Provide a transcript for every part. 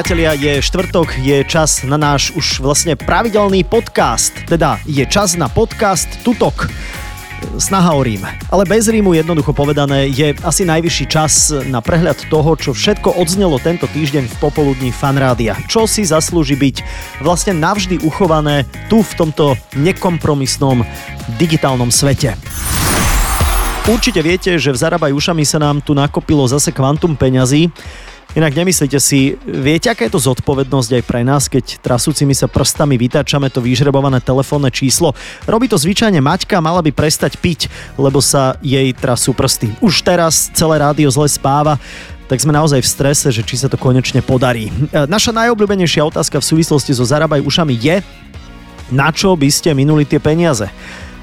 Priatelia, je štvrtok, je čas na náš už vlastne pravidelný podcast. Teda je čas na podcast Tutok snaha o Rím. Ale bez Rímu jednoducho povedané je asi najvyšší čas na prehľad toho, čo všetko odznelo tento týždeň v popoludní fanrádia. Čo si zaslúži byť vlastne navždy uchované tu v tomto nekompromisnom digitálnom svete. Určite viete, že v Zarabaj ušami sa nám tu nakopilo zase kvantum peňazí. Inak nemyslíte si, viete, aká je to zodpovednosť aj pre nás, keď trasúcimi sa prstami vytáčame to vyžrebované telefónne číslo? Robí to zvyčajne Maťka, mala by prestať piť, lebo sa jej trasú prsty. Už teraz celé rádio zle spáva, tak sme naozaj v strese, že či sa to konečne podarí. E, naša najobľúbenejšia otázka v súvislosti so Zarabaj ušami je, na čo by ste minuli tie peniaze?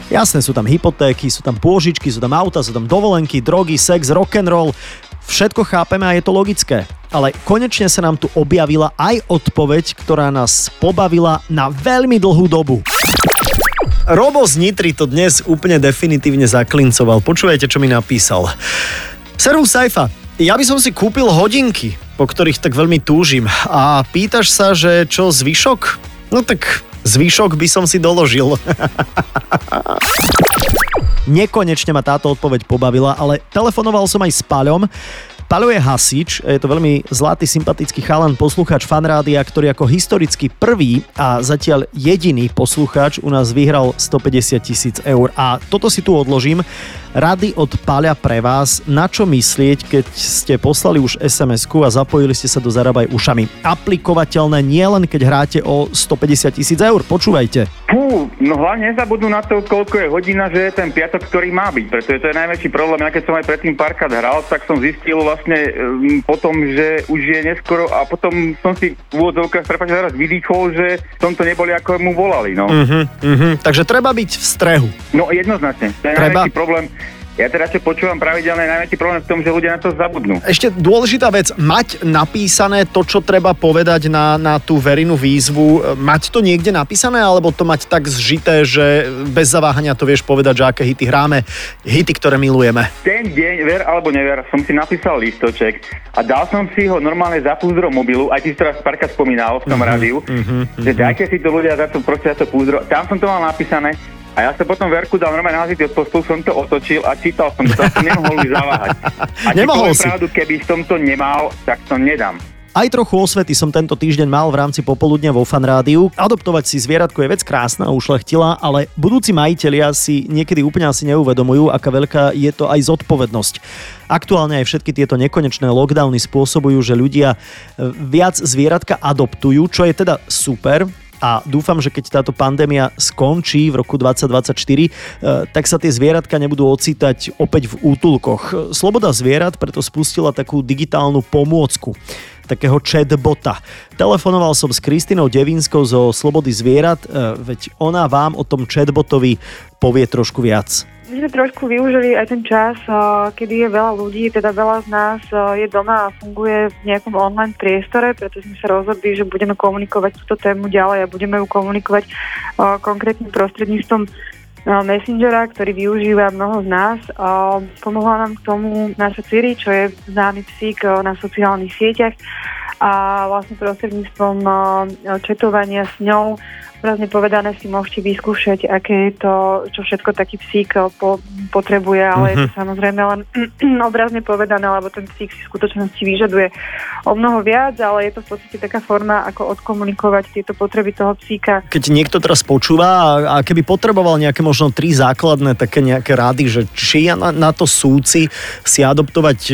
Jasné, sú tam hypotéky, sú tam pôžičky, sú tam auta, sú tam dovolenky, drogy, sex, rock and roll. Všetko chápeme a je to logické. Ale konečne sa nám tu objavila aj odpoveď, ktorá nás pobavila na veľmi dlhú dobu. Robo z Nitry to dnes úplne definitívne zaklincoval. Počúvajte, čo mi napísal. Servus Saifa, ja by som si kúpil hodinky, po ktorých tak veľmi túžim. A pýtaš sa, že čo zvyšok? No tak zvyšok by som si doložil. Nekonečne ma táto odpoveď pobavila, ale telefonoval som aj s Paľom, Paľo je hasič, je to veľmi zlatý, sympatický chalan, poslucháč fanrádia, ktorý ako historicky prvý a zatiaľ jediný poslucháč u nás vyhral 150 tisíc eur. A toto si tu odložím. Rady od Paľa pre vás, na čo myslieť, keď ste poslali už sms a zapojili ste sa do Zarabaj ušami. Aplikovateľné nielen keď hráte o 150 tisíc eur. Počúvajte. Fú, no hlavne nezabudnú na to, koľko je hodina, že je ten piatok, ktorý má byť, pretože to je najväčší problém. Ja keď som aj predtým párkrát hral, tak som zistil vlastne um, potom, že už je neskoro a potom som si v úvodzovkách, prepáčte, zaraz vydýchol, že som to neboli ako mu volali. No. Uh-huh, uh-huh. Takže treba byť v strehu. No jednoznačne, to je treba? najväčší problém ja teraz čo počúvam pravidelne, najväčší problém v tom, že ľudia na to zabudnú. Ešte dôležitá vec, mať napísané to, čo treba povedať na, na tú verejnú výzvu, mať to niekde napísané, alebo to mať tak zžité, že bez zaváhania to vieš povedať, že aké hity hráme, hity, ktoré milujeme. Ten deň, ver alebo never, som si napísal listoček a dal som si ho normálne za púzdro mobilu, aj ty si teraz párkrát spomínal v tom uh-huh, rádiu, uh-huh, že uh-huh. dajte si to ľudia za to, proste za to púzdro. Tam som to mal napísané a ja som potom Verku dal normálne nahazit od postolu, som to otočil a čítal som to, som nemohol už zaváhať. A nemohol si. pravdu, keby som to nemal, tak to nedám. Aj trochu osvety som tento týždeň mal v rámci popoludnia vo fanrádiu. Adoptovať si zvieratko je vec krásna ušlechtila, ale budúci majiteľia si niekedy úplne asi neuvedomujú, aká veľká je to aj zodpovednosť. Aktuálne aj všetky tieto nekonečné lockdowny spôsobujú, že ľudia e, viac zvieratka adoptujú, čo je teda super, a dúfam, že keď táto pandémia skončí v roku 2024, eh, tak sa tie zvieratka nebudú ocítať opäť v útulkoch. Sloboda zvierat preto spustila takú digitálnu pomôcku takého chatbota. Telefonoval som s Kristinou Devinskou zo Slobody zvierat, eh, veď ona vám o tom chatbotovi povie trošku viac. My sme trošku využili aj ten čas, kedy je veľa ľudí, teda veľa z nás je doma a funguje v nejakom online priestore, preto sme sa rozhodli, že budeme komunikovať túto tému ďalej a budeme ju komunikovať konkrétnym prostredníctvom Messengera, ktorý využíva mnoho z nás. Pomohla nám k tomu naša Ciri, čo je známy psík na sociálnych sieťach a vlastne prostredníctvom četovania s ňou Obrazne povedané si môžete vyskúšať, aké je to, čo všetko taký psík po, potrebuje, ale uh-huh. je to mhm. samozrejme len obrazne povedané, lebo ten psík si v skutočnosti vyžaduje o mnoho viac, ale je to v podstate taká forma, ako odkomunikovať tieto potreby toho psíka. Keď niekto teraz počúva a keby potreboval nejaké možno tri základné také nejaké rady, že či ja na, na to súci si adoptovať e,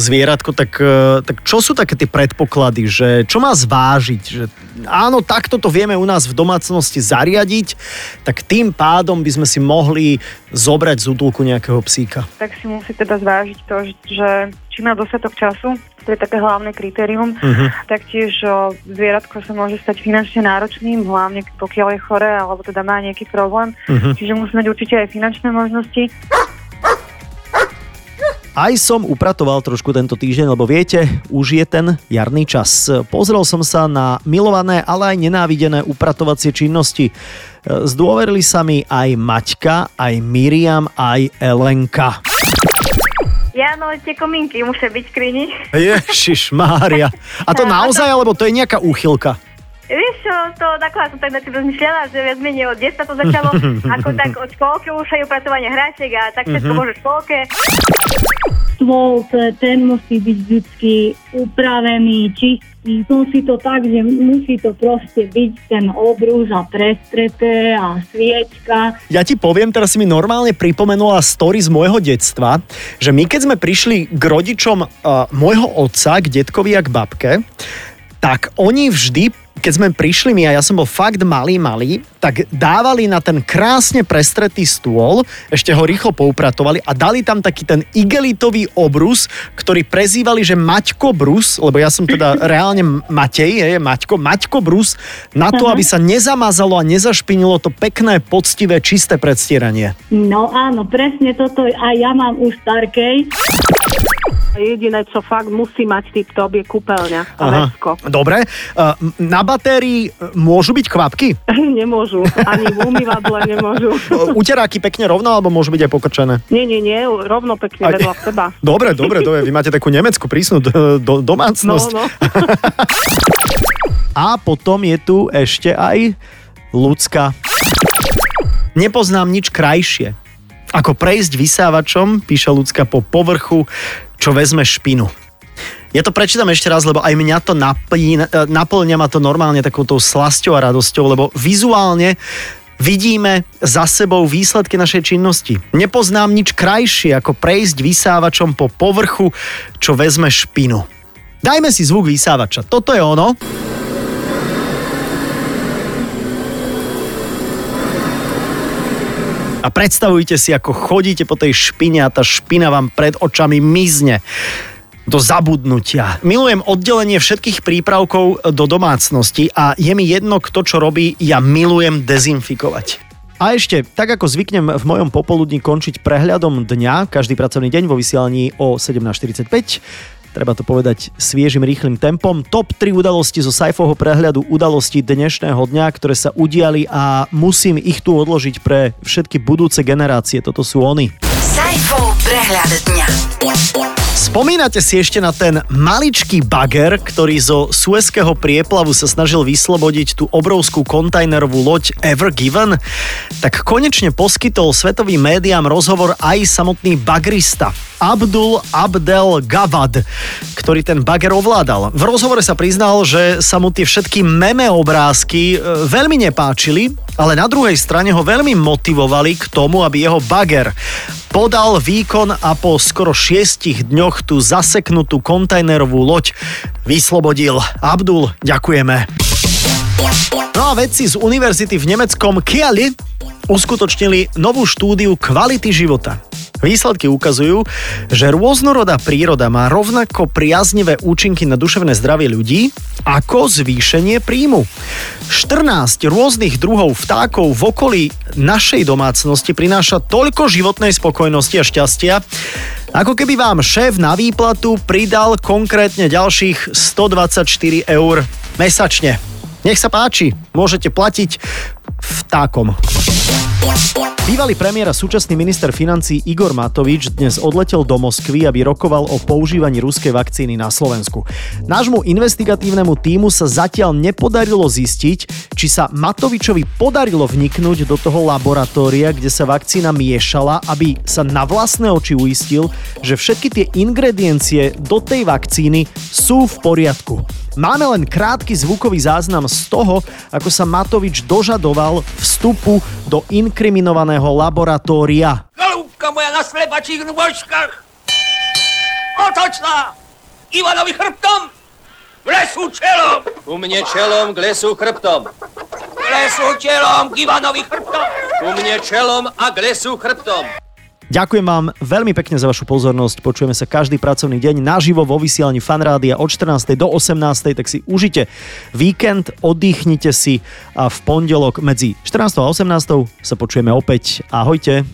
zvieratko, tak, e, tak čo sú také tie predpoklady, že čo má zvážiť, že áno, takto to vieme u nás v domácnosti zariadiť, tak tým pádom by sme si mohli zobrať z útulku nejakého psíka. Tak si musí teda zvážiť to, že či má dostatok času, to je také hlavné kritérium. Uh-huh. Taktiež o, zvieratko sa môže stať finančne náročným, hlavne pokiaľ je choré alebo teda má nejaký problém. Uh-huh. Čiže musí mať určite aj finančné možnosti. Aj som upratoval trošku tento týždeň, lebo viete, už je ten jarný čas. Pozrel som sa na milované, ale aj nenávidené upratovacie činnosti. Zdôverili sa mi aj Maťka, aj Miriam, aj Elenka. áno, tie komínky musia byť v skrini. Ježiš Mária. A to naozaj, alebo to je nejaká úchylka? Vieš čo, to takhle som tak na tým rozmýšľala, že viac menej od detstva to začalo, ako tak od školky už aj upratovanie hračiek a tak všetko môže v školke. Stôl, ten musí byť vždy upravený, čistý. Musí to tak, že musí to proste byť ten obrúž a prestreté a sviečka. Ja ti poviem, teraz si mi normálne pripomenula story z môjho detstva, že my keď sme prišli k rodičom uh, môjho otca, k detkovi a k babke, tak oni vždy, keď sme prišli my a ja som bol fakt malý, malý, tak dávali na ten krásne prestretý stôl, ešte ho rýchlo poupratovali a dali tam taký ten igelitový obrus, ktorý prezývali, že Maťko Brus, lebo ja som teda reálne Matej, je, Maťko, Maťko Brus, na to, aby sa nezamazalo a nezašpinilo to pekné, poctivé, čisté predstieranie. No áno, presne toto a ja mám už starkej. Jediné, čo fakt musí mať tip-top, je kúpeľňa a vesko. Dobre. Uh, Na batérii uh, môžu byť kvapky? nemôžu, ani v umývadle nemôžu. Uh, Uteráky pekne rovno, alebo môžu byť aj pokrčené? Nie, nie, nie, rovno pekne Aj- vedľa seba. Dobre, dobre, dobre. Vy máte takú nemeckú prísnu do, do, No, domácnosť. no. A potom je tu ešte aj ľudská. Nepoznám nič krajšie. Ako prejsť vysávačom, píše ľudská po povrchu, čo vezme špinu. Ja to prečítam ešte raz, lebo aj mňa to naplní, naplňa ma to normálne takouto slasťou a radosťou, lebo vizuálne vidíme za sebou výsledky našej činnosti. Nepoznám nič krajšie, ako prejsť vysávačom po povrchu, čo vezme špinu. Dajme si zvuk vysávača. Toto je ono. A predstavujte si, ako chodíte po tej špine a tá špina vám pred očami mizne do zabudnutia. Milujem oddelenie všetkých prípravkov do domácnosti a je mi jedno, kto čo robí, ja milujem dezinfikovať. A ešte, tak ako zvyknem v mojom popoludní končiť prehľadom dňa, každý pracovný deň vo vysielaní o 17.45, treba to povedať sviežim rýchlym tempom. Top 3 udalosti zo Saifovho prehľadu udalostí dnešného dňa, ktoré sa udiali a musím ich tu odložiť pre všetky budúce generácie. Toto sú oni. Sajfov prehľad dňa. Spomínate si ešte na ten maličký bager, ktorý zo Suezského prieplavu sa snažil vyslobodiť tú obrovskú kontajnerovú loď Ever Given? Tak konečne poskytol svetovým médiám rozhovor aj samotný bagrista Abdul Abdel Gavad, ktorý ten bager ovládal. V rozhovore sa priznal, že sa mu tie všetky meme obrázky e, veľmi nepáčili, ale na druhej strane ho veľmi motivovali k tomu, aby jeho bager podal výkon a po skoro šiestich dňoch tú zaseknutú kontajnerovú loď vyslobodil. Abdul, ďakujeme. No a vedci z univerzity v nemeckom Kiali uskutočnili novú štúdiu kvality života. Výsledky ukazujú, že rôznorodá príroda má rovnako priaznivé účinky na duševné zdravie ľudí ako zvýšenie príjmu. 14 rôznych druhov vtákov v okolí našej domácnosti prináša toľko životnej spokojnosti a šťastia, ako keby vám šéf na výplatu pridal konkrétne ďalších 124 eur mesačne. Nech sa páči, môžete platiť vtákom. Bývalý premiér a súčasný minister financí Igor Matovič dnes odletel do Moskvy, aby rokoval o používaní ruskej vakcíny na Slovensku. Nášmu investigatívnemu týmu sa zatiaľ nepodarilo zistiť, či sa Matovičovi podarilo vniknúť do toho laboratória, kde sa vakcína miešala, aby sa na vlastné oči uistil, že všetky tie ingrediencie do tej vakcíny sú v poriadku. Máme len krátky zvukový záznam z toho, ako sa Matovič dožadoval vstupu do inkriminovaného centrálneho laboratória. Galúbka moja na slepačích nôžkach! Otočná! Ivanovi chrbtom! K lesu čelom! Ku mne čelom, k lesu chrbtom! K lesu čelom, k Ivanovi chrbtom! Ku mne čelom a k lesu chrbtom! Ďakujem vám veľmi pekne za vašu pozornosť. Počujeme sa každý pracovný deň naživo vo vysielaní Fanrádia od 14. do 18. Tak si užite víkend, oddychnite si a v pondelok medzi 14. a 18. sa počujeme opäť. Ahojte.